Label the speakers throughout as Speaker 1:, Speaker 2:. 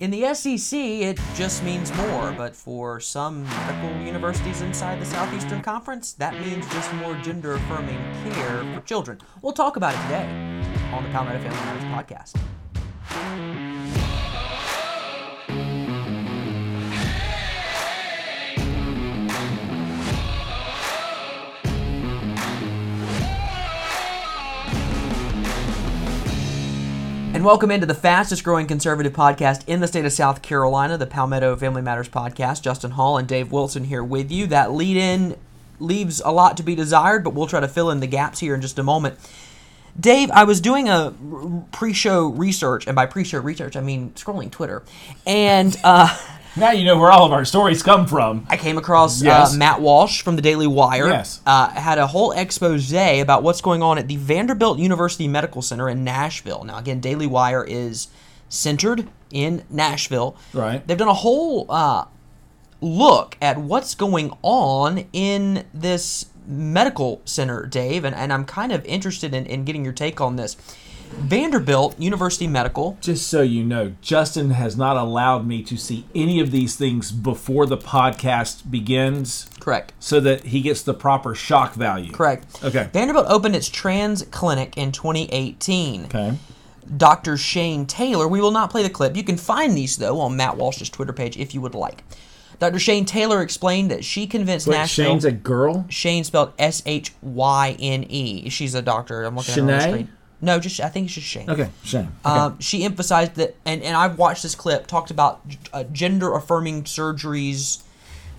Speaker 1: In the SEC, it just means more, but for some medical universities inside the Southeastern Conference, that means just more gender affirming care for children. We'll talk about it today on the Palmetto Family Matters podcast. And welcome into the fastest growing conservative podcast in the state of South Carolina, the Palmetto Family Matters podcast. Justin Hall and Dave Wilson here with you. That lead in leaves a lot to be desired, but we'll try to fill in the gaps here in just a moment. Dave, I was doing a pre show research, and by pre show research, I mean scrolling Twitter. And uh,
Speaker 2: Now you know where all of our stories come from.
Speaker 1: I came across
Speaker 2: Yes.
Speaker 1: uh, Matt Walsh from the Daily Wire.
Speaker 2: Yes.
Speaker 1: Uh, had a whole expose about what's going on at the Vanderbilt University Medical Center in Nashville. Now, again, Daily Wire is centered in Nashville.
Speaker 2: Right.
Speaker 1: They've done a whole uh, look at what's going on in this medical center, Dave, and, and I'm kind of interested in, in getting your take on this. Vanderbilt University Medical
Speaker 2: Just so you know, Justin has not allowed me to see any of these things before the podcast begins
Speaker 1: Correct.
Speaker 2: so that he gets the proper shock value.
Speaker 1: Correct.
Speaker 2: Okay.
Speaker 1: Vanderbilt opened its trans clinic in 2018.
Speaker 2: Okay.
Speaker 1: Dr. Shane Taylor. We will not play the clip. You can find these though on Matt Walsh's Twitter page if you would like. Dr. Shane Taylor explained that she convinced
Speaker 2: Wait,
Speaker 1: Nashville.
Speaker 2: Shane's a girl?
Speaker 1: Shane spelled S H Y N E. She's a doctor. I'm looking at her on the screen. No, just I think it's just Shane.
Speaker 2: Okay, Shane. Okay.
Speaker 1: Um, she emphasized that, and, and I've watched this clip, talked about uh, gender affirming surgeries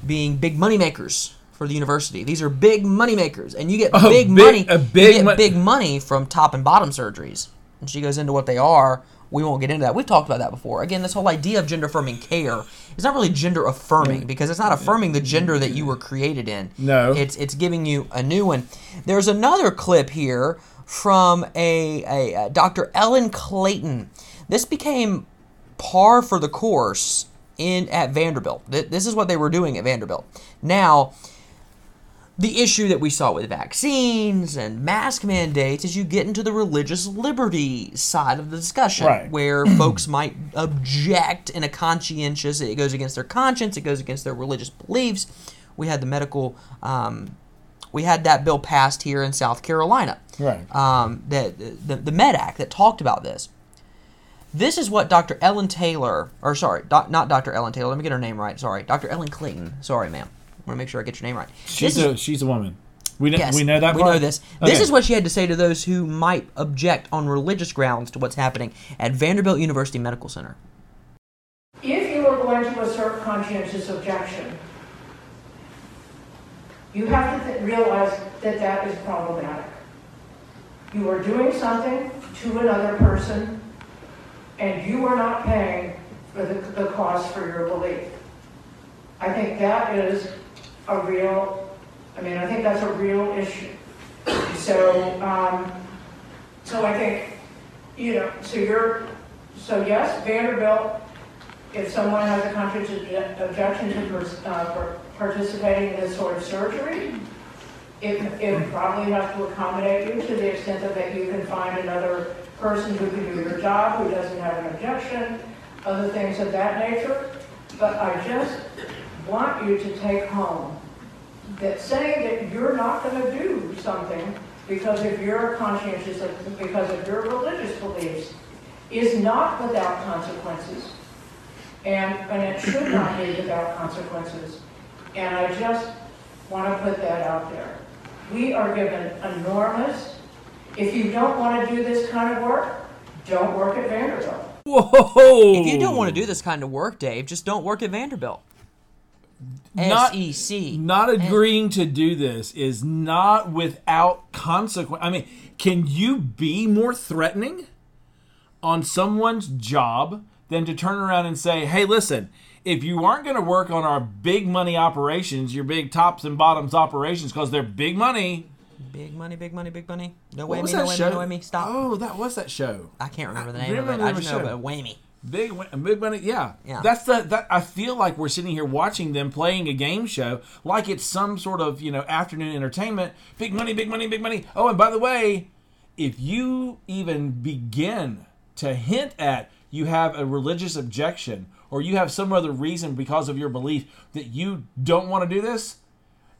Speaker 1: being big money makers for the university. These are big money makers, and you get
Speaker 2: Oh,
Speaker 1: big,
Speaker 2: big-
Speaker 1: money.
Speaker 2: a big
Speaker 1: you get
Speaker 2: mon-
Speaker 1: big money from top and bottom surgeries. And she goes into what they are. We won't get into that. We've talked about that before. Again, this whole idea of gender affirming care is not really gender affirming because it's not affirming the gender that you were created in.
Speaker 2: No.
Speaker 1: It's it's giving you a new one. There's another clip here from a, a, uh Dr. Ellen Clayton. This became par for the course in at Vanderbilt. Th- This is what they were doing at Vanderbilt. Now, the issue that we saw with vaccines and mask mandates is you get into the religious liberty side of the discussion
Speaker 2: Right.
Speaker 1: where folks might object in a conscientious it goes against their conscience it goes against their religious beliefs we had the medical um, we had that bill passed here in south carolina
Speaker 2: Right.
Speaker 1: um, the, the, the med act that talked about this this is what dr ellen taylor or sorry doc, not dr ellen taylor let me get her name right sorry dr ellen clayton sorry ma'am i want to make sure i get your name right
Speaker 2: she's
Speaker 1: This is-
Speaker 2: a she's a woman. We know
Speaker 1: Yes,
Speaker 2: we know that.
Speaker 1: We
Speaker 2: part?
Speaker 1: know this. This is what she had to say to those who might object on religious grounds to what's happening at Vanderbilt University Medical Center.
Speaker 3: If you are going to assert conscientious objection, you have to realize that that is problematic. You are doing something to another person, and you are not paying for the, the cost for your belief. I think that is a real, I mean, I think that's a real issue. So, um, so I think, you know, so you're, so yes, Vanderbilt if someone has a conscientious objection to pers- uh, for participating in this sort of surgery, it, would probably have to accommodate you to the extent that- that you can find another person who can do your job, who doesn't have an objection, other things of that nature. But I just want you to take home that saying that you're not going to do something because of your conscientious, because of your religious beliefs, is not without consequences. And, and it should not be without consequences. And I just want to put that out there. We are given enormous, if you don't want to do this kind of work, don't work at Vanderbilt.
Speaker 2: Whoa!
Speaker 1: If you don't want to do this kind of work, Dave, just don't work at Vanderbilt.
Speaker 2: Not-
Speaker 1: SEC.
Speaker 2: not agreeing to do this is not without consequence. I mean, can you be more threatening on someone's job than to turn around and say, "Hey, listen, if you aren't going to work on our big money operations, your big tops and bottoms operations, because they're big money."
Speaker 1: Big money, big money, big money. No
Speaker 2: What
Speaker 1: whammy, no whammy,
Speaker 2: show?
Speaker 1: no whammy. Stop.
Speaker 2: Oh, that was that show.
Speaker 1: I can't remember the
Speaker 2: I
Speaker 1: name of it.
Speaker 2: remember
Speaker 1: I just know
Speaker 2: show.
Speaker 1: about whammy.
Speaker 2: Big, big money, yeah.
Speaker 1: Yeah.
Speaker 2: That's the that. I feel like we're sitting here watching them playing a game show, like it's some sort of you know afternoon entertainment. Big money, big money, big money. Oh, and by the way, if you even begin to hint at you have a religious objection or you have some other reason because of your belief that you don't want to do this,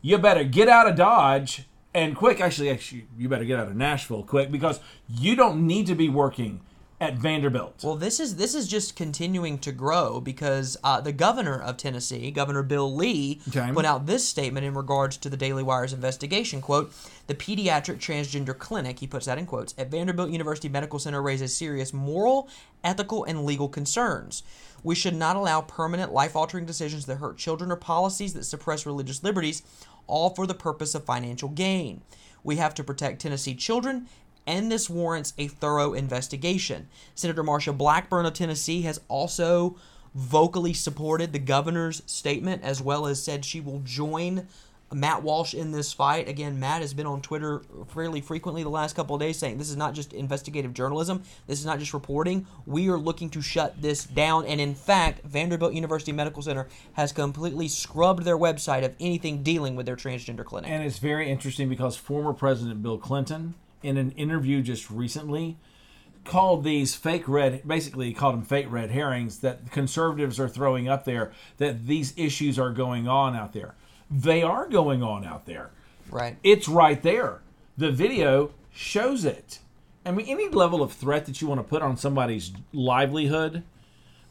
Speaker 2: you better get out of Dodge and quick. Actually, actually, you better get out of Nashville quick because you don't need to be working at Vanderbilt.
Speaker 1: Well, this is this is just continuing to grow because uh, the governor of Tennessee, Governor Bill Lee,
Speaker 2: Okay.
Speaker 1: put out this statement in regards to the Daily Wire's investigation. "Quote: The pediatric transgender clinic, he puts that in quotes, at Vanderbilt University Medical Center raises serious moral, ethical, and legal concerns. We should not allow permanent, life-altering decisions that hurt children or policies that suppress religious liberties, all for the purpose of financial gain. We have to protect Tennessee children." And this warrants a thorough investigation. Senator Marsha Blackburn of Tennessee has also vocally supported the governor's statement as well as said she will join Matt Walsh in this fight. Again, Matt has been on Twitter fairly frequently the last couple of days saying this is not just investigative journalism, this is not just reporting. We are looking to shut this down. And in fact, Vanderbilt University Medical Center has completely scrubbed their website of anything dealing with their transgender clinic.
Speaker 2: And it's very interesting because former President Bill Clinton, in an interview just recently, called these fake red, basically called them fake red herrings that conservatives are throwing up there, that these issues are going on out there. They are going on out there.
Speaker 1: right.
Speaker 2: It's right there. The video shows it. I mean, any level of threat that you want to put on somebody's livelihood,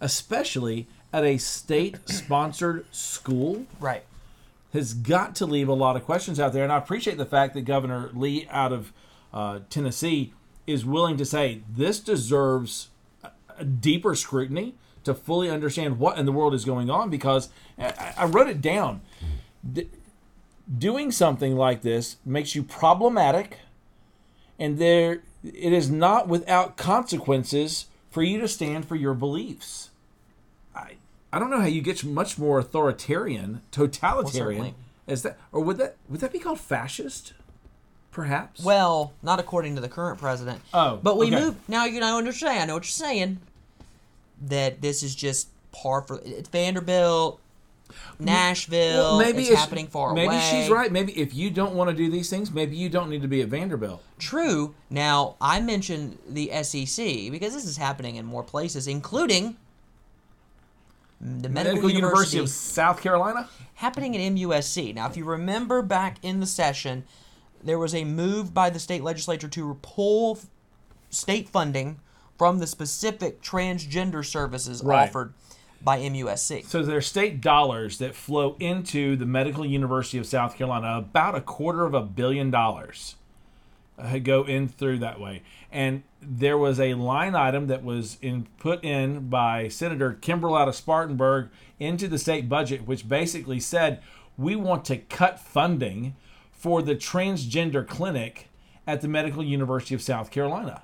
Speaker 2: especially at a state sponsored school,
Speaker 1: Right.
Speaker 2: has got to leave a lot of questions out there. And I appreciate the fact that Governor Lee out of uh, Tennessee is willing to say this deserves a, deeper scrutiny to fully understand what in the world is going on because I, I wrote it down. D- doing something like this makes you problematic, and there it is not without consequences for you to stand for your beliefs. I I don't know how you get much more authoritarian, totalitarian
Speaker 1: certainly.
Speaker 2: as that, or would that would that be called fascist? Perhaps.
Speaker 1: Well, not according to the current president.
Speaker 2: Oh,
Speaker 1: but we
Speaker 2: okay.
Speaker 1: move now. You know what you're saying. I know what you're saying. That this is just par for it's Vanderbilt, Nashville.
Speaker 2: maybe
Speaker 1: it's,
Speaker 2: it's-
Speaker 1: happening far
Speaker 2: maybe
Speaker 1: away.
Speaker 2: she's right. Maybe if you don't want to do these things, maybe you don't need to be at Vanderbilt.
Speaker 1: True. Now I mentioned the SEC because this is happening in more places, including the Medical,
Speaker 2: Medical
Speaker 1: University,
Speaker 2: University of South Carolina.
Speaker 1: happening at MUSC. Now, if you remember back in the session, there was a move by the state legislature to pull state funding from the specific transgender services
Speaker 2: Right.
Speaker 1: offered by MUSC.
Speaker 2: So there's state dollars that flow into the Medical University of South Carolina, about a quarter of a billion dollars uh, go in through that way. And there was a line item that was in, put in by Senator Kimbrell out of Spartanburg into the state budget, which basically said we want to cut funding for the transgender clinic at the Medical University of South Carolina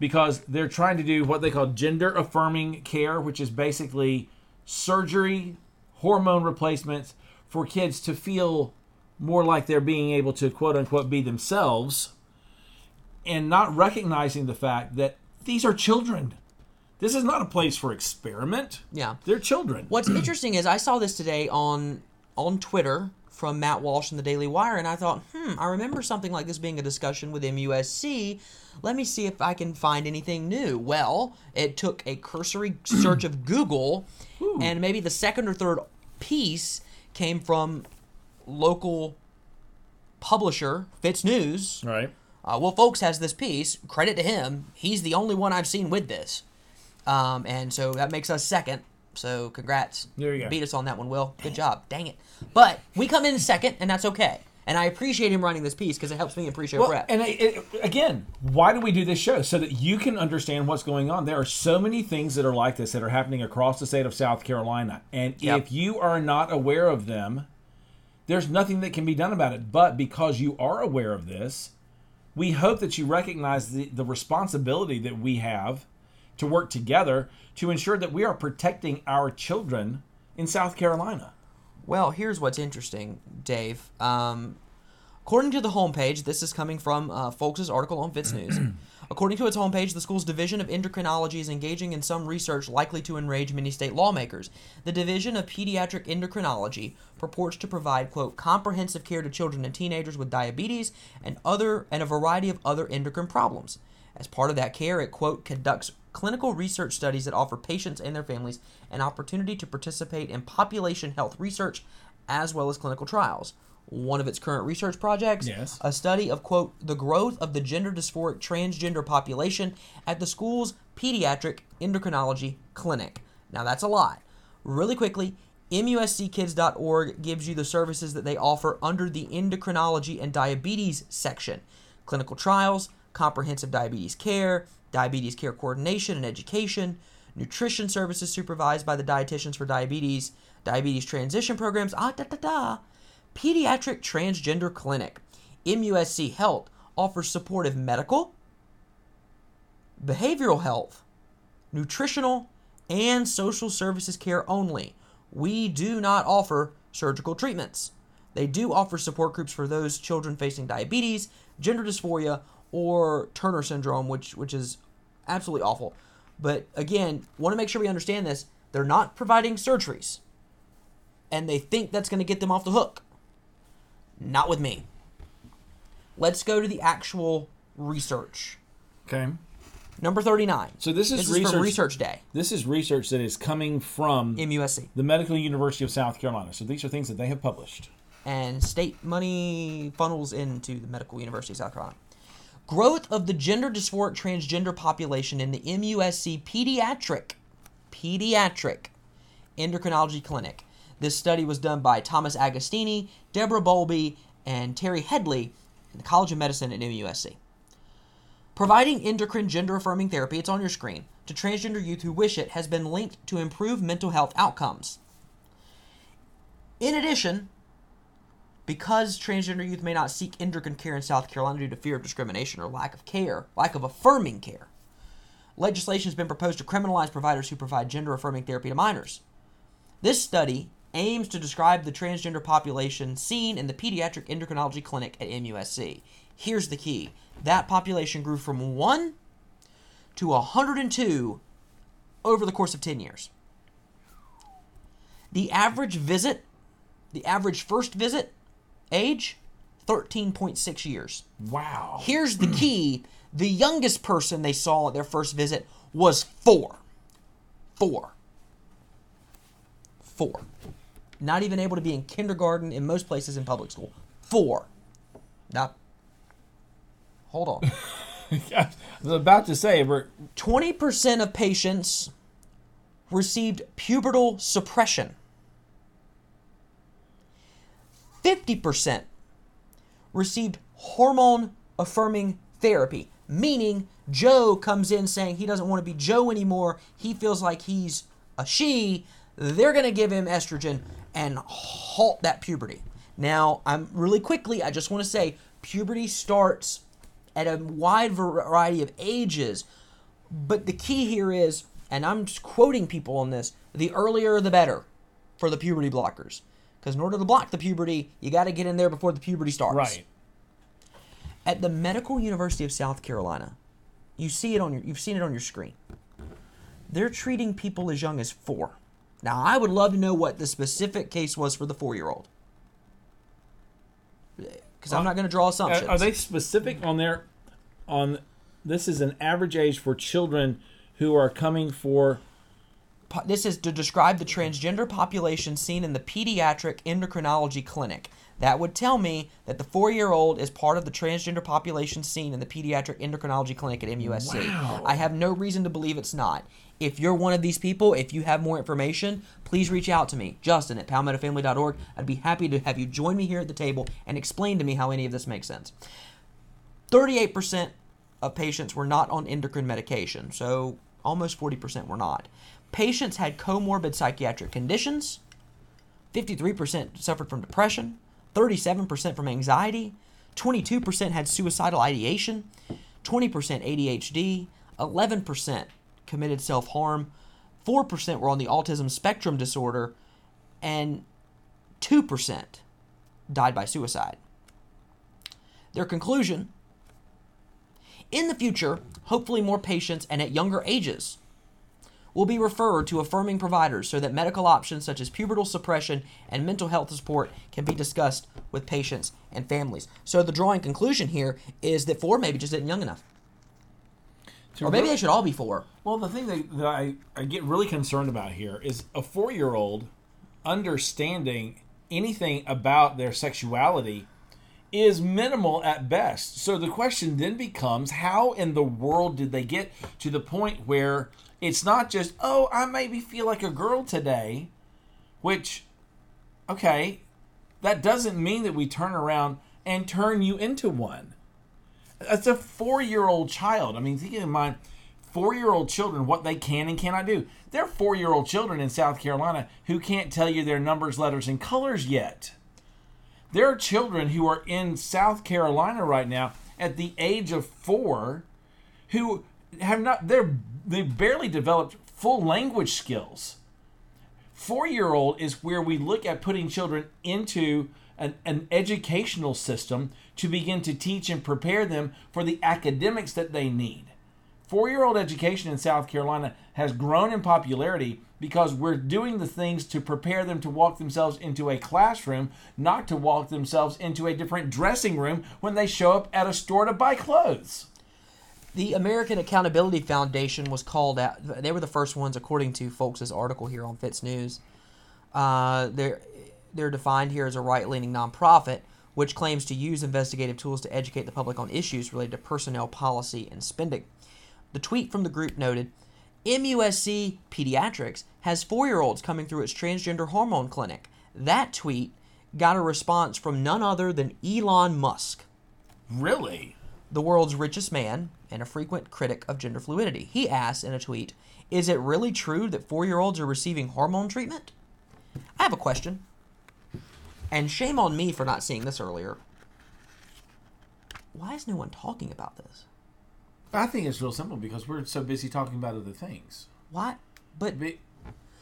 Speaker 2: because they're trying to do what they call gender affirming care, which is basically surgery, hormone replacements for kids to feel more like they're being able to quote unquote be themselves and not recognizing the fact that these are children. This is not a place for experiment.
Speaker 1: Yeah.
Speaker 2: They're children.
Speaker 1: What's interesting is I saw this today on on Twitter from Matt Walsh in the Daily Wire, and I thought, hmm, I remember something like this being a discussion with MUSC. Let me see if I can find anything new. Well, it took a cursory search of Google, and maybe the second or third piece came from local publisher FITSNews.
Speaker 2: Right.
Speaker 1: Uh, Will Folks has this piece. Credit to him. He's the only one I've seen with this. Um, and so that makes us second. So congrats.
Speaker 2: There you go.
Speaker 1: Beat us on that one, Will. Good job. Dang it. But we come in second, and that's okay. And I appreciate him writing this piece because it helps me appreciate
Speaker 2: Well,
Speaker 1: Brett.
Speaker 2: and it, it, again, why do we do this show? So that you can understand what's going on. There are so many things that are like this that are happening across the state of South Carolina. And
Speaker 1: Yep.
Speaker 2: if you are not aware of them, there's nothing that can be done about it. But because you are aware of this, we hope that you recognize the, the responsibility that we have to work together to ensure that we are protecting our children in South Carolina.
Speaker 1: Well, here's what's interesting, Dave. Um, according to the homepage, this is coming from uh, Folks' article on FITSNews. according to its homepage, the school's Division of Endocrinology is engaging in some research likely to enrage many state lawmakers. The Division of Pediatric Endocrinology purports to provide, quote, comprehensive care to children and teenagers with diabetes and other and a variety of other endocrine problems. As part of that care, it, quote, conducts clinical research studies that offer patients and their families an opportunity to participate in population health research as well as clinical trials. One of its current research projects,
Speaker 2: Yes.
Speaker 1: a study of quote the growth of the gender dysphoric transgender population at the school's pediatric endocrinology clinic. Now that's a lot. Really quickly, MUSCkids.org gives you the services that they offer under the endocrinology and diabetes section clinical trials, comprehensive diabetes care, diabetes care coordination and education, nutrition services supervised by the dietitians for diabetes, diabetes transition programs, ah da da da, pediatric transgender clinic. MUSC Health offers supportive medical, behavioral health, nutritional, and social services care only. We do not offer surgical treatments. They do offer support groups for those children facing diabetes, gender dysphoria, or Turner syndrome, which which is absolutely awful. But again, want to make sure we understand this. They're not providing surgeries. And they think that's going to get them off the hook. Not with me. Let's go to the actual research.
Speaker 2: Okay.
Speaker 1: Number 39.
Speaker 2: So this is
Speaker 1: This is
Speaker 2: research.
Speaker 1: from Research Day,
Speaker 2: This is research that is coming from
Speaker 1: MUSC.
Speaker 2: the Medical University of South Carolina. So these are things that they have published.
Speaker 1: and state money funnels into the Medical University of South Carolina. Growth of the gender dysphoric transgender population in the MUSC pediatric pediatric endocrinology clinic. This study was done by Thomas Agostini, Deborah Bowlby, and Terry Headley in the College of Medicine at MUSC. Providing endocrine gender affirming therapy, it's on your screen, to transgender youth who wish it has been linked to improved mental health outcomes. In addition, because transgender youth may not seek endocrine care in South Carolina due to fear of discrimination or lack of care, lack of affirming care, legislation has been proposed to criminalize providers who provide gender affirming therapy to minors. This study aims to describe the transgender population seen in the pediatric endocrinology clinic at MUSC. Here's the key that population grew from 1 to 102 over the course of 10 years. The average visit, the average first visit age, 13.6 years.
Speaker 2: Wow.
Speaker 1: Here's the key the youngest person they saw at their first visit was four. Four. Four. Not even able to be in kindergarten in most places in public school. Four. Now, hold on.
Speaker 2: I was about to say, we're
Speaker 1: 20% of patients received pubertal suppression. 50% received hormone affirming therapy, meaning Joe comes in saying he doesn't want to be Joe anymore. He feels like he's a she. They're going to give him estrogen and halt that puberty. Now, I'm really quickly, I just want to say puberty starts at a wide variety of ages. But the key here is, and I'm quoting people on this, the earlier the better for the puberty blockers. Because in order to block the puberty, you got to get in there before the puberty starts.
Speaker 2: right.
Speaker 1: At the Medical University of South Carolina, you see it on your you've seen it on your screen. They're treating people as young as 4. Now, I would love to know what the specific case was for the 4-year-old. Cuz I'm uh, not going to draw assumptions.
Speaker 2: Are, are they specific on their on? This is an average age for children who are coming for.
Speaker 1: This is to describe the transgender population seen in the pediatric endocrinology clinic. That would tell me that the four year old is part of the transgender population seen in the pediatric endocrinology clinic at MUSC.
Speaker 2: Wow.
Speaker 1: I have no reason to believe it's not. If you're one of these people, if you have more information, please reach out to me, Justin at palmettofamily.org. I'd be happy to have you join me here at the table and explain to me how any of this makes sense. 38% of patients were not on endocrine medication, so almost 40% were not. Patients had comorbid psychiatric conditions. 53% suffered from depression, 37% from anxiety, 22% had suicidal ideation, 20% ADHD, 11% committed self harm, 4% were on the autism spectrum disorder, and 2% died by suicide. Their conclusion in the future, hopefully more patients and at younger ages will be referred to affirming providers so that medical options such as pubertal suppression and mental health support can be discussed with patients and families. So the drawing conclusion here is that four maybe just isn't young enough. or maybe they should all be four.
Speaker 2: Well, the thing that, that I, I get really concerned about here is a four year old understanding anything about their sexuality is minimal at best. So the question then becomes how in the world did they get to the point where it's not just, oh, I maybe feel like a girl today, which, okay, that doesn't mean that we turn around and turn you into one. That's a four year old child. I mean, keep in mind, four year old children, what they can and cannot do. There are four year old children in South Carolina who can't tell you their numbers, letters, and colors yet. There are children who are in South Carolina right now at the age of four who have not they're they barely developed full language skills. Four year old is where we look at putting children into an, an educational system to begin to teach and prepare them for the academics that they need. Four year old education in South Carolina has grown in popularity because we're doing the things to prepare them to walk themselves into a classroom, not to walk themselves into a different dressing room when they show up at a store to buy clothes.
Speaker 1: The American Accountability Foundation was called out. They were the first ones, according to Folks' article here on FITSNews. Uh, they're they're defined here as a right-leaning nonprofit which claims to use investigative tools to educate the public on issues related to personnel policy and spending. The tweet from the group noted MUSC Pediatrics has four year olds coming through its transgender hormone clinic. That tweet got a response from none other than Elon Musk,
Speaker 2: Really?
Speaker 1: The world's richest man and a frequent critic of gender fluidity. He asked in a tweet Is it really true that four year olds are receiving hormone treatment? I have a question. And shame on me for not seeing this earlier. Why is no one talking about this?
Speaker 2: I think it's real simple because we're so busy talking about other things.
Speaker 1: What? But
Speaker 2: But,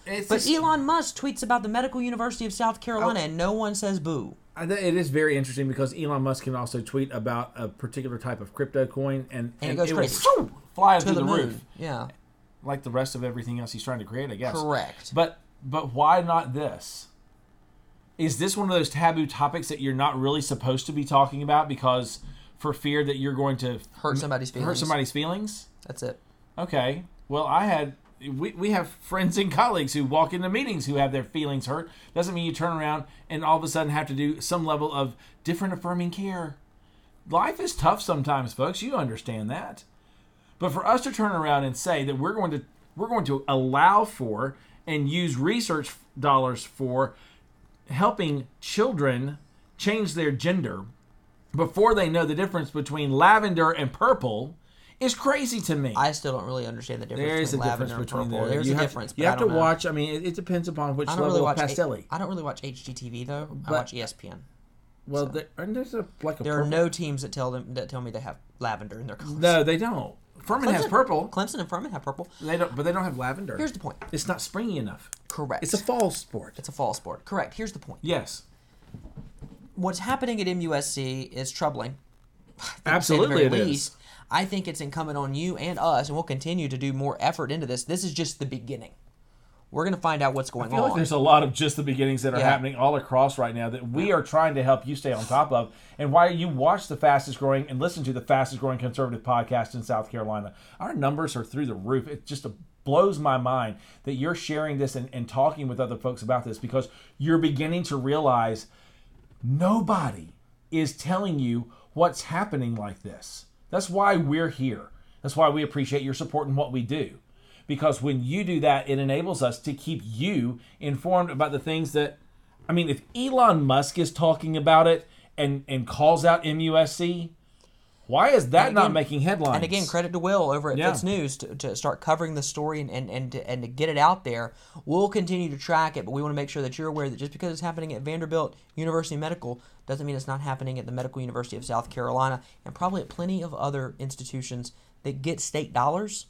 Speaker 2: it's
Speaker 1: but
Speaker 2: just-
Speaker 1: Elon Musk tweets about the Medical University of South Carolina,
Speaker 2: Oh.
Speaker 1: and no one says boo.
Speaker 2: I think it is very interesting because Elon Musk can also tweet about a particular type of crypto coin and,
Speaker 1: And it goes
Speaker 2: will
Speaker 1: crazy.
Speaker 2: shoo, fly
Speaker 1: To
Speaker 2: through
Speaker 1: the,
Speaker 2: the, roof
Speaker 1: Yeah.
Speaker 2: like the rest of everything else he's trying to create. I guess.
Speaker 1: Correct.
Speaker 2: But but why not this? Is this one of those taboo topics that you're not really supposed to be talking about because for fear that you're going to
Speaker 1: Hurt somebody's
Speaker 2: hurt somebody's feelings?
Speaker 1: That's it.
Speaker 2: Okay. Well, I had we, we have friends and colleagues who walk into meetings who have their feelings hurt. Doesn't mean you turn around and all of a sudden have to do some level of different affirming care. Life is tough sometimes, folks. You understand that. But for us to turn around and say that we're going to we're going to allow for and use research dollars for helping children change their gender before they know the difference between lavender and purple is crazy to me.
Speaker 1: I still don't really understand the difference
Speaker 2: There is a
Speaker 1: between
Speaker 2: difference
Speaker 1: lavender
Speaker 2: between
Speaker 1: and purple.
Speaker 2: there.
Speaker 1: There's
Speaker 2: you
Speaker 1: a difference.
Speaker 2: You
Speaker 1: but
Speaker 2: have
Speaker 1: I
Speaker 2: to
Speaker 1: know.
Speaker 2: watch. I mean, it, it depends upon which
Speaker 1: I don't
Speaker 2: level
Speaker 1: really watch.
Speaker 2: of pastelli.
Speaker 1: I don't really watch HGTV though. I watch ESPN.
Speaker 2: well, there, and there's a like a
Speaker 1: There are no teams that tell them that tell me they have lavender in their colors.
Speaker 2: No, they don't. Furman has purple.
Speaker 1: Clemson and Furman have purple.
Speaker 2: They don't, but they don't have lavender.
Speaker 1: Here's the point.
Speaker 2: it's not springy enough.
Speaker 1: Correct.
Speaker 2: It's a fall sport.
Speaker 1: It's a fall sport. Correct. Here's the point.
Speaker 2: Yes,
Speaker 1: What's happening at MUSC is troubling. to say the
Speaker 2: absolutely, it is.
Speaker 1: I think it's incumbent on you and us, and we'll continue to do more effort into this. This is just the beginning. We're going to find out what's going
Speaker 2: I feel like
Speaker 1: on.
Speaker 2: there's a lot of just the beginnings that are
Speaker 1: Yeah.
Speaker 2: happening all across right now that we are trying to help you stay on top of. And why you watch the fastest growing and listen to the fastest growing conservative podcast in South Carolina. Our numbers are through the roof. It just blows my mind that you're sharing this and, and talking with other folks about this because you're beginning to realize nobody is telling you what's happening like this. That's why we're here. That's why we appreciate your support in what we do. Because when you do that, it enables us to keep you informed about the things that, I mean, if Elon Musk is talking about it and, and calls out MUSC, why is that
Speaker 1: And
Speaker 2: not making headlines?
Speaker 1: And again, credit to Will over at
Speaker 2: Yeah.
Speaker 1: FITSNews to, to start covering the story and, and, and, to, and to get it out there. We'll continue to track it, but we want to make sure that you're aware that just because it's happening at Vanderbilt University Medical doesn't mean it's not happening at the Medical University of South Carolina and probably at plenty of other institutions that get state dollars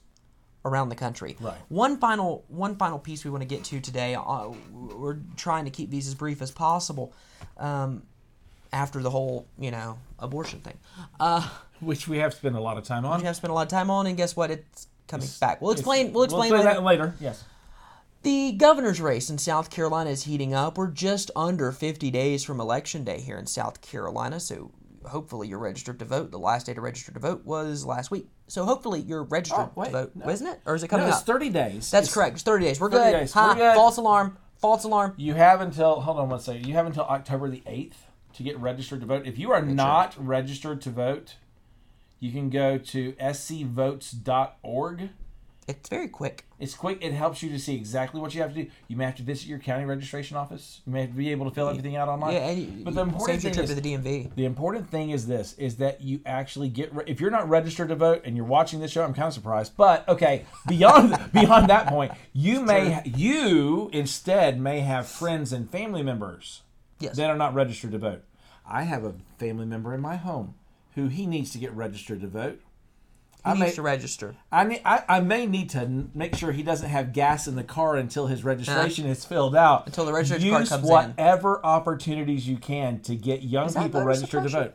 Speaker 1: around the country.
Speaker 2: Right.
Speaker 1: One final one final piece we want to get to today. Uh, we're trying to keep these as brief as possible. Um, after the whole, you know, abortion thing. Uh,
Speaker 2: Which we have spent a lot of time on.
Speaker 1: we have spent a lot of time on, and guess what? It's coming back. We'll explain. We'll explain
Speaker 2: We'll
Speaker 1: later.
Speaker 2: that later. Yes.
Speaker 1: The governor's race in South Carolina is heating up. We're just under 50 days from election day here in South Carolina, so hopefully you're registered to vote. The last day to register to vote was last week. So hopefully you're registered
Speaker 2: Oh, wait,
Speaker 1: to vote,
Speaker 2: no.
Speaker 1: isn't it? Or is it
Speaker 2: No,
Speaker 1: coming
Speaker 2: it's
Speaker 1: up?
Speaker 2: 30 days.
Speaker 1: That's
Speaker 2: It's-
Speaker 1: correct. It's 30 days. We're
Speaker 2: 30
Speaker 1: good.
Speaker 2: days. We're good.
Speaker 1: False alarm. False alarm.
Speaker 2: You have until hold on one second. You have until October the eighth to get registered to vote. If you are not registered to vote, you can go to scvotes.org.
Speaker 1: It's very quick.
Speaker 2: It's quick. It helps you to see exactly what you have to do. You may have to visit your county registration office. You may have to be able to fill everything out online.
Speaker 1: Yeah, and you,
Speaker 2: but the important thing
Speaker 1: trip
Speaker 2: is,
Speaker 1: to the DMV.
Speaker 2: the important thing is this: is that you actually get. Re- if you're not registered to vote and you're watching this show, I'm kind of surprised. But okay, beyond beyond that point, you may you instead may have friends and family members
Speaker 1: Yes.
Speaker 2: that are not registered to vote. I have a family member in my home who he needs to get registered to vote.
Speaker 1: He
Speaker 2: I
Speaker 1: needs
Speaker 2: may,
Speaker 1: to register.
Speaker 2: I, I, I may need to make sure he doesn't have gas in the car until his registration uh-huh. is filled out.
Speaker 1: Until the registration
Speaker 2: Use
Speaker 1: card comes in.
Speaker 2: whatever opportunities you can to get young people registered to vote.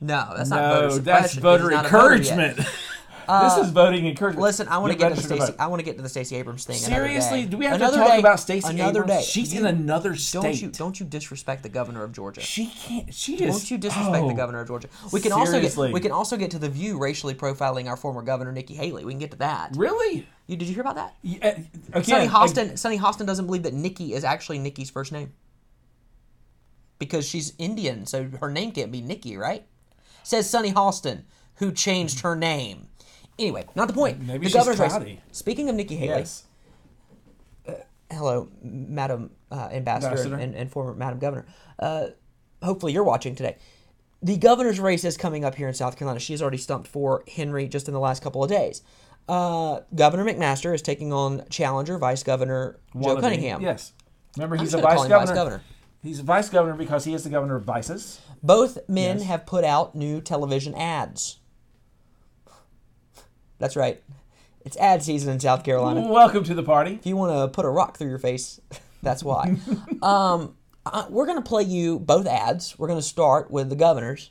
Speaker 1: No, that's not
Speaker 2: No,
Speaker 1: voter
Speaker 2: that's
Speaker 1: suppression,
Speaker 2: voter
Speaker 1: because he's not a voter yet.
Speaker 2: encouragement. this uh, is voting encouragement.
Speaker 1: Listen, I want to get to Stacey. I want to get to the Stacey Abrams thing. another
Speaker 2: Seriously, do we have
Speaker 1: Another
Speaker 2: to talk
Speaker 1: day.
Speaker 2: about Stacey
Speaker 1: Another
Speaker 2: Abrams?
Speaker 1: day.
Speaker 2: She's
Speaker 1: You-
Speaker 2: in another state.
Speaker 1: Don't you don't you disrespect the governor of Georgia?
Speaker 2: She can't. She just.
Speaker 1: Don't you disrespect
Speaker 2: oh.
Speaker 1: the governor of Georgia? We can also get we can also get to the View racially profiling our former governor Nikki Haley. We can get to that.
Speaker 2: Really?
Speaker 1: You, did you hear about that?
Speaker 2: Yeah, uh, again,
Speaker 1: Sunny Hostin Sunny Hostin doesn't believe that Nikki is actually Nikki's first name because she's Indian, so her name can't be Nikki, right? Says Sunny Hostin, who changed her name. Anyway, not the point.
Speaker 2: Maybe
Speaker 1: the
Speaker 2: she's
Speaker 1: governor's race. Speaking of Nikki Haley,
Speaker 2: Yes.
Speaker 1: hello, Madam uh, Ambassador,
Speaker 2: Ambassador.
Speaker 1: And, and former Madam Governor. Uh, hopefully, you're watching today. The governor's race is coming up here in South Carolina. She has already stumped for Henry just in the last couple of days. Uh, Governor McMaster is taking on challenger Vice Governor Joe
Speaker 2: Wannabe.
Speaker 1: Cunningham.
Speaker 2: Yes. Remember, he's
Speaker 1: just
Speaker 2: a
Speaker 1: gonna
Speaker 2: vice
Speaker 1: call him
Speaker 2: governor.
Speaker 1: Vice Governor.
Speaker 2: He's a vice governor because he is the governor of vices.
Speaker 1: Both men have put out new television ads. That's right. It's ad season in South Carolina.
Speaker 2: Welcome to the party.
Speaker 1: If you want to put a rock through your face, that's why. um, uh, we're going to play you both ads. We're going to start with the governors,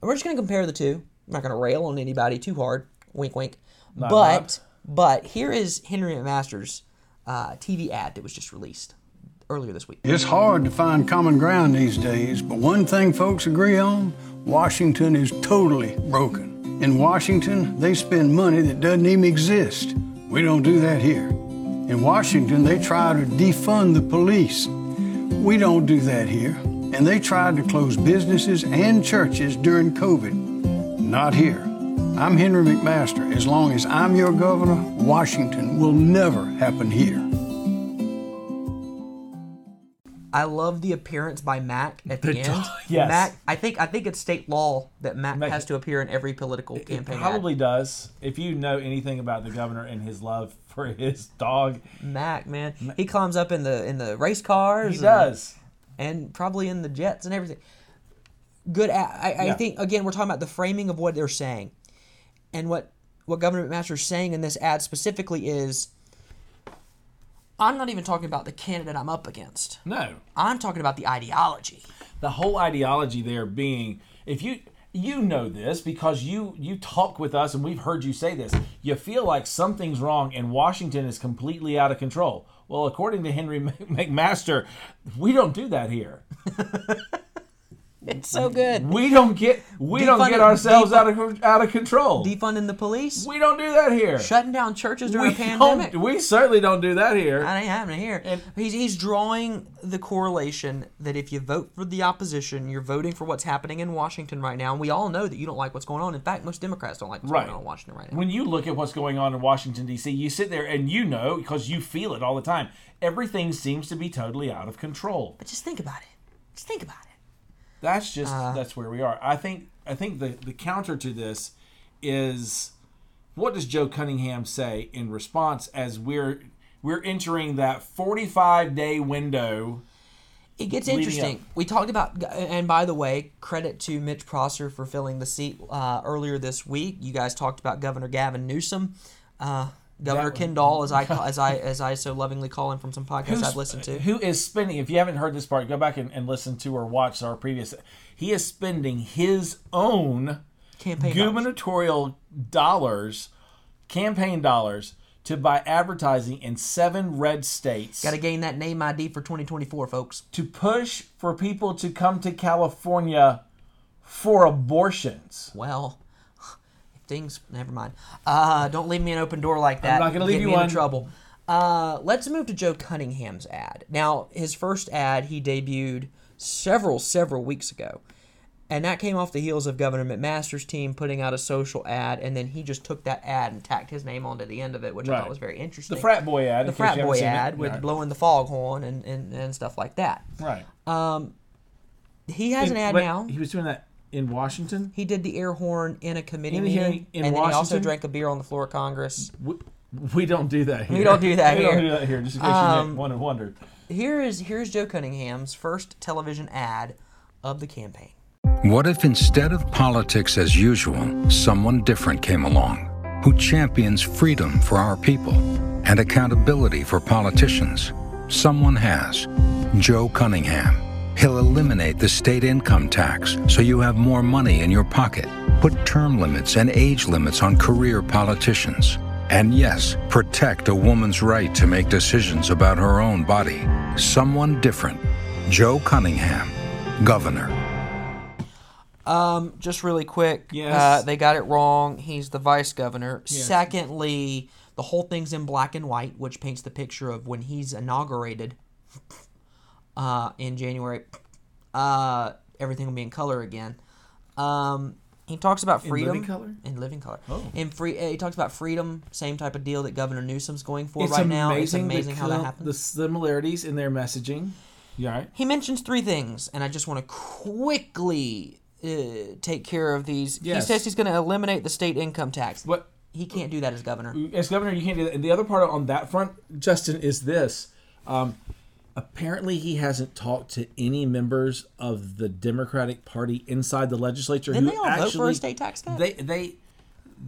Speaker 1: and we're just going to compare the two. I'm not going to rail on anybody too hard. Wink, wink.
Speaker 2: Not
Speaker 1: but
Speaker 2: not.
Speaker 1: but here is Henry McMaster's uh, TV ad that was just released earlier this week.
Speaker 4: It's hard to find common ground these days, but one thing folks agree on Washington is totally broken. In Washington, they spend money that doesn't even exist. We don't do that here. In Washington, they try to defund the police. We don't do that here. And they tried to close businesses and churches during COVID. Not here. I'm Henry McMaster. As long as I'm your governor, Washington will never happen here.
Speaker 1: I love the appearance by Mac at the,
Speaker 2: The
Speaker 1: end.
Speaker 2: yes.
Speaker 1: Mac. I think I think it's state law that Mac,
Speaker 2: Mac-
Speaker 1: has to appear in every political
Speaker 2: It
Speaker 1: campaign. ad.
Speaker 2: probably does. If you know anything about the governor and his love for his dog,
Speaker 1: Mac, man, he climbs up in the in the race cars.
Speaker 2: he
Speaker 1: and-
Speaker 2: does.
Speaker 1: and probably in the Jets and everything. Good. I, I
Speaker 2: Yeah.
Speaker 1: think again we're talking about the framing of what they're saying, and what what Governor McMaster is saying in this ad specifically is. I'm not even talking about the candidate I'm up against.
Speaker 2: No.
Speaker 1: I'm talking about the ideology.
Speaker 2: the whole ideology there being if you you know this because you you talk with us and we've heard you say this you feel like something's wrong and washington is completely out of control well according to henry mcmaster we don't do that here
Speaker 1: It's so good.
Speaker 2: we don't get we don't get ourselves
Speaker 1: defund-
Speaker 2: out of out of control
Speaker 1: Defunding the police,
Speaker 2: we don't do that here
Speaker 1: shutting down churches during
Speaker 2: we,
Speaker 1: a pandemic.
Speaker 2: we certainly don't do that here
Speaker 1: That ain't happening here. he's, he's drawing the correlation that if you vote for the opposition, you're voting for what's happening in Washington right now. And we all know that you don't like what's going on. In fact, most Democrats don't like what's
Speaker 2: Right.
Speaker 1: going on in Washington right now.
Speaker 2: when you look at what's going on in Washington D.C., you sit there and you know because you feel it all the time. Everything seems to be totally out of control.
Speaker 1: But just think about it. Just think about it.
Speaker 2: That's just
Speaker 1: Uh.
Speaker 2: that's where we are. I think I think the the counter to this is what does Joe Cunningham say in response as we're we're entering that 45 day window.
Speaker 1: It gets interesting.
Speaker 2: up.
Speaker 1: We talked about, and by the way, credit to Mitch Prosser for filling the seat uh, earlier this week. You guys talked about Governor Gavin Newsom, uh, Governor
Speaker 2: That-
Speaker 1: Kendall, as I as I as I so lovingly call him from some podcasts I've listened to.
Speaker 2: Who is spending? If you haven't heard this part, go back and, and listen to or watch our previous. He is spending his own
Speaker 1: Campaign
Speaker 2: gubernatorial dollars, campaign dollars, to buy advertising in seven red states.
Speaker 1: Got to gain that name ID for 2024, folks.
Speaker 2: to push for people to come to California for abortions.
Speaker 1: Well, things. Never mind. Uh, don't leave me an open door like that.
Speaker 2: I'm not gonna leave
Speaker 1: Get
Speaker 2: you
Speaker 1: into trouble. Uh, let's move to Joe Cunningham's ad. Now, his first ad he debuted several, several weeks ago. And that came off the heels of Governor McMaster's team putting out a social ad, and then he just took that ad and tacked his name onto the end of it, which I thought was very interesting.
Speaker 2: The frat boy ad.
Speaker 1: the frat boy
Speaker 2: seen it.
Speaker 1: ad with
Speaker 2: Right.
Speaker 1: blowing the foghorn and, and, and stuff like that.
Speaker 2: Right.
Speaker 1: Um, He has an ad now.
Speaker 2: He was doing that in Washington.
Speaker 1: He did the air horn in a committee
Speaker 2: In
Speaker 1: meeting,
Speaker 2: hearing in
Speaker 1: and then he also drank a beer on the floor of Congress.
Speaker 2: We, we don't do that here.
Speaker 1: We don't do that
Speaker 2: we
Speaker 1: here.
Speaker 2: don't do that here. Just in case
Speaker 1: Um,
Speaker 2: you wanted wondered.
Speaker 1: Here is here's Joe Cunningham's first television ad of the campaign.
Speaker 5: What if instead of politics as usual, someone different came along who champions freedom for our people and accountability for politicians? Someone has. Joe Cunningham. He'll eliminate the state income tax so you have more money in your pocket, put term limits and age limits on career politicians, and yes, protect a woman's right to make decisions about her own body. Someone different. Joe Cunningham, Governor.
Speaker 1: Um, just really quick.
Speaker 2: Yes.
Speaker 1: Uh, they got it wrong. He's the vice governor. Secondly, the whole thing's in black and white, which paints the picture of when he's inaugurated uh, in January. Uh, everything will be in color again. Um, he talks about freedom
Speaker 2: living color?
Speaker 1: In living color.
Speaker 2: Oh.
Speaker 1: In free, uh, he talks about freedom. Same type of deal that Governor Newsom's going for
Speaker 2: It's
Speaker 1: right now. It's amazing how that happens.
Speaker 2: The similarities in their messaging. All right?
Speaker 1: He mentions three things, and I just want to quickly uh, take care of these.
Speaker 2: Yes.
Speaker 1: He says he's going to eliminate the state income tax.
Speaker 2: What
Speaker 1: He can't do that as governor.
Speaker 2: as governor, you can't do that. And the other part on that front, Justin, is this. Um, apparently, he hasn't talked to any members of the Democratic Party inside the legislature
Speaker 1: Didn't they all
Speaker 2: actually
Speaker 1: vote for a state tax cut?
Speaker 2: They they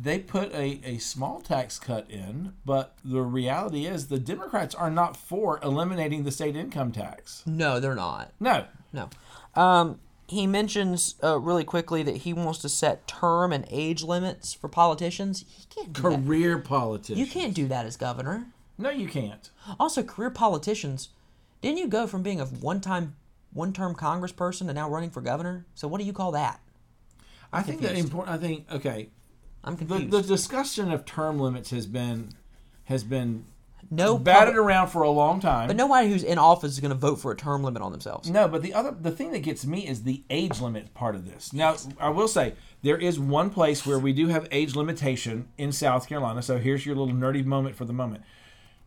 Speaker 2: they put a, a small tax cut in, but the reality is the Democrats are not for eliminating the state income tax.
Speaker 1: No, they're not.
Speaker 2: No.
Speaker 1: No. Um, he mentions uh, really quickly that he wants to set term and age limits for politicians. He can't do that.
Speaker 2: Career politicians.
Speaker 1: You can't do that as governor.
Speaker 2: No, you can't.
Speaker 1: Also, career politicians. Didn't you go from being a one-time, one-term Congressperson to now running for governor? So what do you call that?
Speaker 2: I think that important. I think okay.
Speaker 1: I'm
Speaker 2: The,
Speaker 1: confused.
Speaker 2: the discussion of term limits has been has been
Speaker 1: no
Speaker 2: batted
Speaker 1: public-
Speaker 2: around for a long time.
Speaker 1: But nobody who's in office is going to vote for a term limit on themselves.
Speaker 2: No, but the other the thing that gets me is the age limit part of this. Now, I will say there is one place where we do have age limitation in South Carolina. So here's your little nerdy moment for the moment.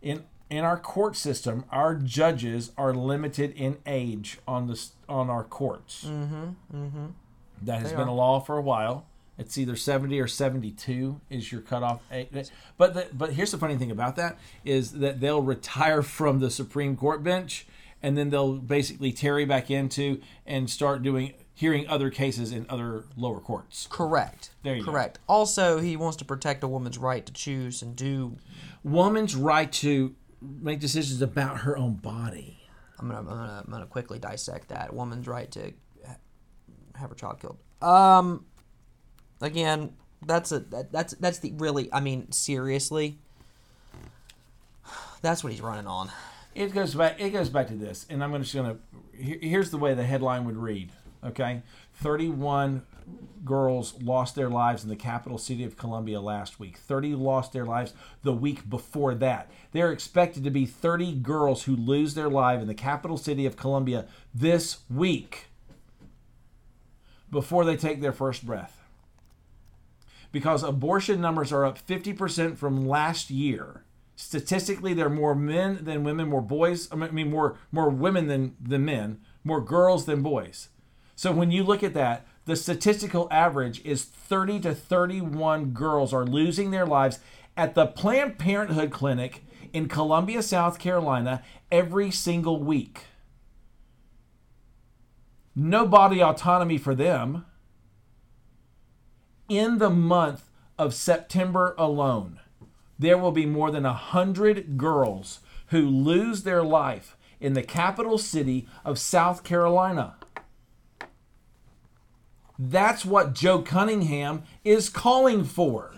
Speaker 2: In in our court system, our judges are limited in age on the on our courts. Mm-hmm. Mm-hmm. That has been a law for a while. It's either 70 or 72 is your cutoff age. But the, but here's the funny thing about that is that they'll retire from the Supreme Court bench and then they'll basically tarry back into and start doing hearing other cases in other lower courts.
Speaker 1: Correct.
Speaker 2: There you go.
Speaker 1: Correct. Also, he wants to protect a woman's right to choose and do.
Speaker 2: Woman's right to make decisions about her own body.
Speaker 1: I'm gonna, I'm gonna, I'm gonna quickly dissect that. Woman's right to ha- have her child killed. Um, again, that's a that, that's that's the really. I mean, seriously, that's what he's running on.
Speaker 2: It goes back. It goes back to this, and I'm just gonna. Here, here's the way the headline would read. Okay, 31 girls lost their lives in the capital city of Columbia last week. 30 lost their lives the week before that. There are expected to be 30 girls who lose their life in the capital city of Columbia this week before they take their first breath. Because abortion numbers are up 50% from last year. Statistically, there are more men than women, more boys, I mean more more women than, than men, more girls than boys. So when you look at that, the statistical average is 30 to 31 girls are losing their lives at the Planned Parenthood clinic in Columbia, South Carolina every single week. No body autonomy for them. In the month of September alone, there will be more than 100 girls who lose their life in the capital city of South Carolina. That's what Joe Cunningham is calling for.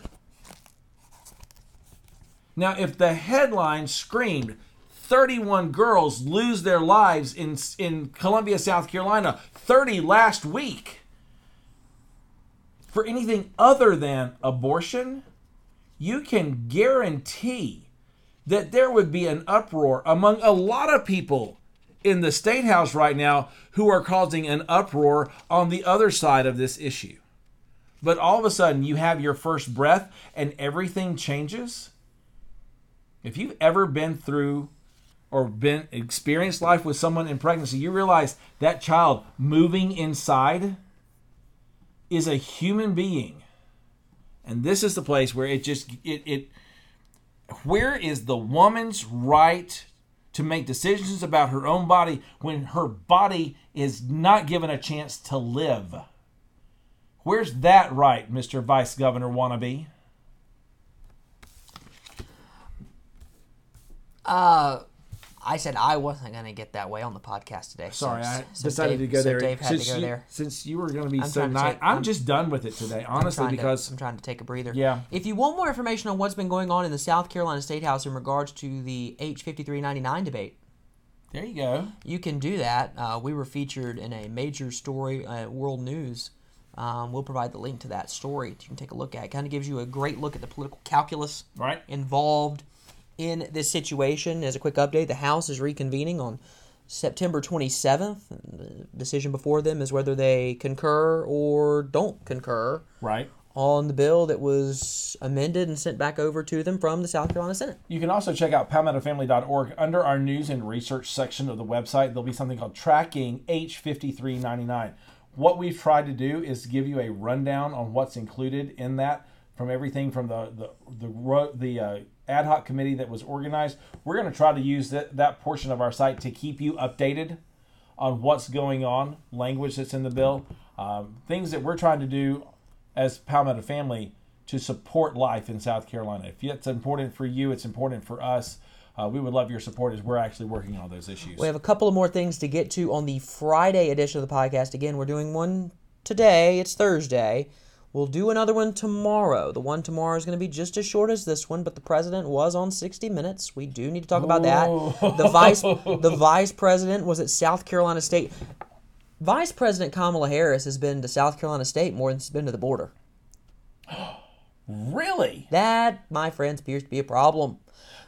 Speaker 2: Now, if the headline screamed 31 girls lose their lives in, in Columbia, South Carolina, 30 last week, for anything other than abortion, you can guarantee that there would be an uproar among a lot of people in the state house right now who are causing an uproar on the other side of this issue. But all of a sudden, you have your first breath and everything changes. If you've ever been through or been experienced life with someone in pregnancy, you realize that child moving inside is a human being. And this is the place where it just it, it where is the woman's right to make decisions about her own body when her body is not given a chance to live? Where's that right, Mr. Vice Governor wannabe?
Speaker 1: Uh, I said I wasn't going to get that way on the podcast today. so-
Speaker 2: Sorry, I
Speaker 1: so
Speaker 2: decided
Speaker 1: Dave-
Speaker 2: to go
Speaker 1: so
Speaker 2: there.
Speaker 1: Dave had
Speaker 2: since
Speaker 1: to go
Speaker 2: you,
Speaker 1: there.
Speaker 2: Since you were going to be
Speaker 1: I'm
Speaker 2: so nice, I'm,
Speaker 1: I'm-
Speaker 2: just done with it today, honestly,
Speaker 1: to-
Speaker 2: because
Speaker 1: I'm trying to take a breather.
Speaker 2: Yeah.
Speaker 1: If you want more information on what's been going on in the South Carolina State House in regards to the H5399 debate,
Speaker 2: there you go.
Speaker 1: you can do that. Uh, we were featured in a major story at World News. Um, we'll provide the link to that story. You can take a look at. It kind of gives you a great look at the political calculus
Speaker 2: Right.
Speaker 1: involved in this situation. As a quick update, the House is reconvening on September 27th. The decision before them is whether they concur or don't concur
Speaker 2: Right.
Speaker 1: on the bill that was amended and sent back over to them from the South Carolina Senate.
Speaker 2: You can also check out palmettofamily.org. Under our news and research section of the website, there'll be something called Tracking H5399. What we've tried to do is give you a rundown on what's included in that from everything from the the the, the uh, ad hoc committee that was organized. We're going to try to use that, that portion of our site to keep you updated on what's going on, language that's in the bill, um, things that we're trying to do as Palmetto family to support life in South Carolina. If it's important for you, it's important for us. Uh, we would love your support as we're actually working on those issues.
Speaker 1: We have a couple of more things to get to on the Friday edition of the podcast. Again, we're doing one today. It's Thursday. We'll do another one tomorrow. The one tomorrow is going to be just as short as this one, but the president was on 60 Minutes. We do need to talk about that. The vice the oh. vice president was at South Carolina State. Vice President Kamala Harris has been to South Carolina State more than she's been to the border.
Speaker 2: really?
Speaker 1: That, my friends, appears to be a problem.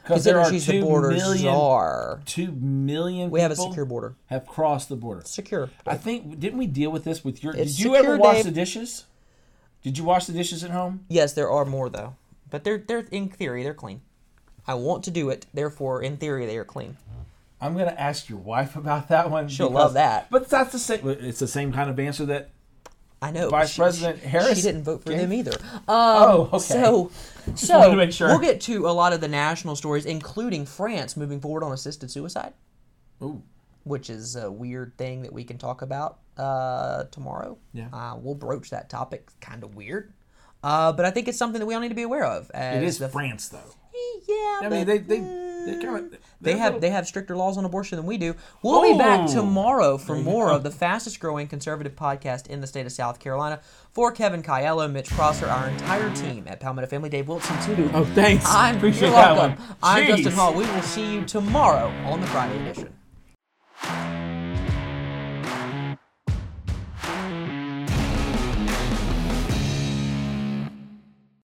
Speaker 2: Because there are
Speaker 1: she's the
Speaker 2: two
Speaker 1: border
Speaker 2: million,
Speaker 1: czar.
Speaker 2: two million
Speaker 1: We have a secure border.
Speaker 2: have crossed the border.
Speaker 1: Secure.
Speaker 2: I think didn't we deal with this with your?
Speaker 1: It's
Speaker 2: did you ever wash
Speaker 1: Dave.
Speaker 2: the dishes? Did you wash the dishes at home?
Speaker 1: Yes, there are more though, but they're they're in theory they're clean. I want to do it, therefore, in theory, they are clean.
Speaker 2: I'm going to ask your wife about that one.
Speaker 1: She'll love that.
Speaker 2: But that's the same. It's the same kind of answer that.
Speaker 1: I know.
Speaker 2: Vice
Speaker 1: she-
Speaker 2: President Harris
Speaker 1: She didn't vote for
Speaker 2: gave?
Speaker 1: them either. Um,
Speaker 2: Oh, okay.
Speaker 1: So, so
Speaker 2: sure.
Speaker 1: we'll get to a lot of the national stories, including France moving forward on assisted suicide,
Speaker 2: Ooh.
Speaker 1: Which is a weird thing that we can talk about uh, tomorrow.
Speaker 2: Yeah.
Speaker 1: Uh, we'll broach that topic. Kind of weird. Uh, but I think it's something that we all need to be aware of.
Speaker 2: It is
Speaker 1: the,
Speaker 2: France, though.
Speaker 1: Yeah,
Speaker 2: I mean, they they they kind of
Speaker 1: They have they have stricter laws on abortion than we do. We'll be back
Speaker 2: Oh.
Speaker 1: tomorrow for more of the fastest growing conservative podcast in the state of South Carolina. For Kevin Caiello, Mitch Prosser, our entire team at Palmetto Family, Dave Wilson too.
Speaker 2: Oh, thanks.
Speaker 1: I'm
Speaker 2: Appreciate
Speaker 1: you're
Speaker 2: that
Speaker 1: welcome.
Speaker 2: one.
Speaker 1: I'm Justin Hall. We will see you tomorrow on the Friday edition. Bye.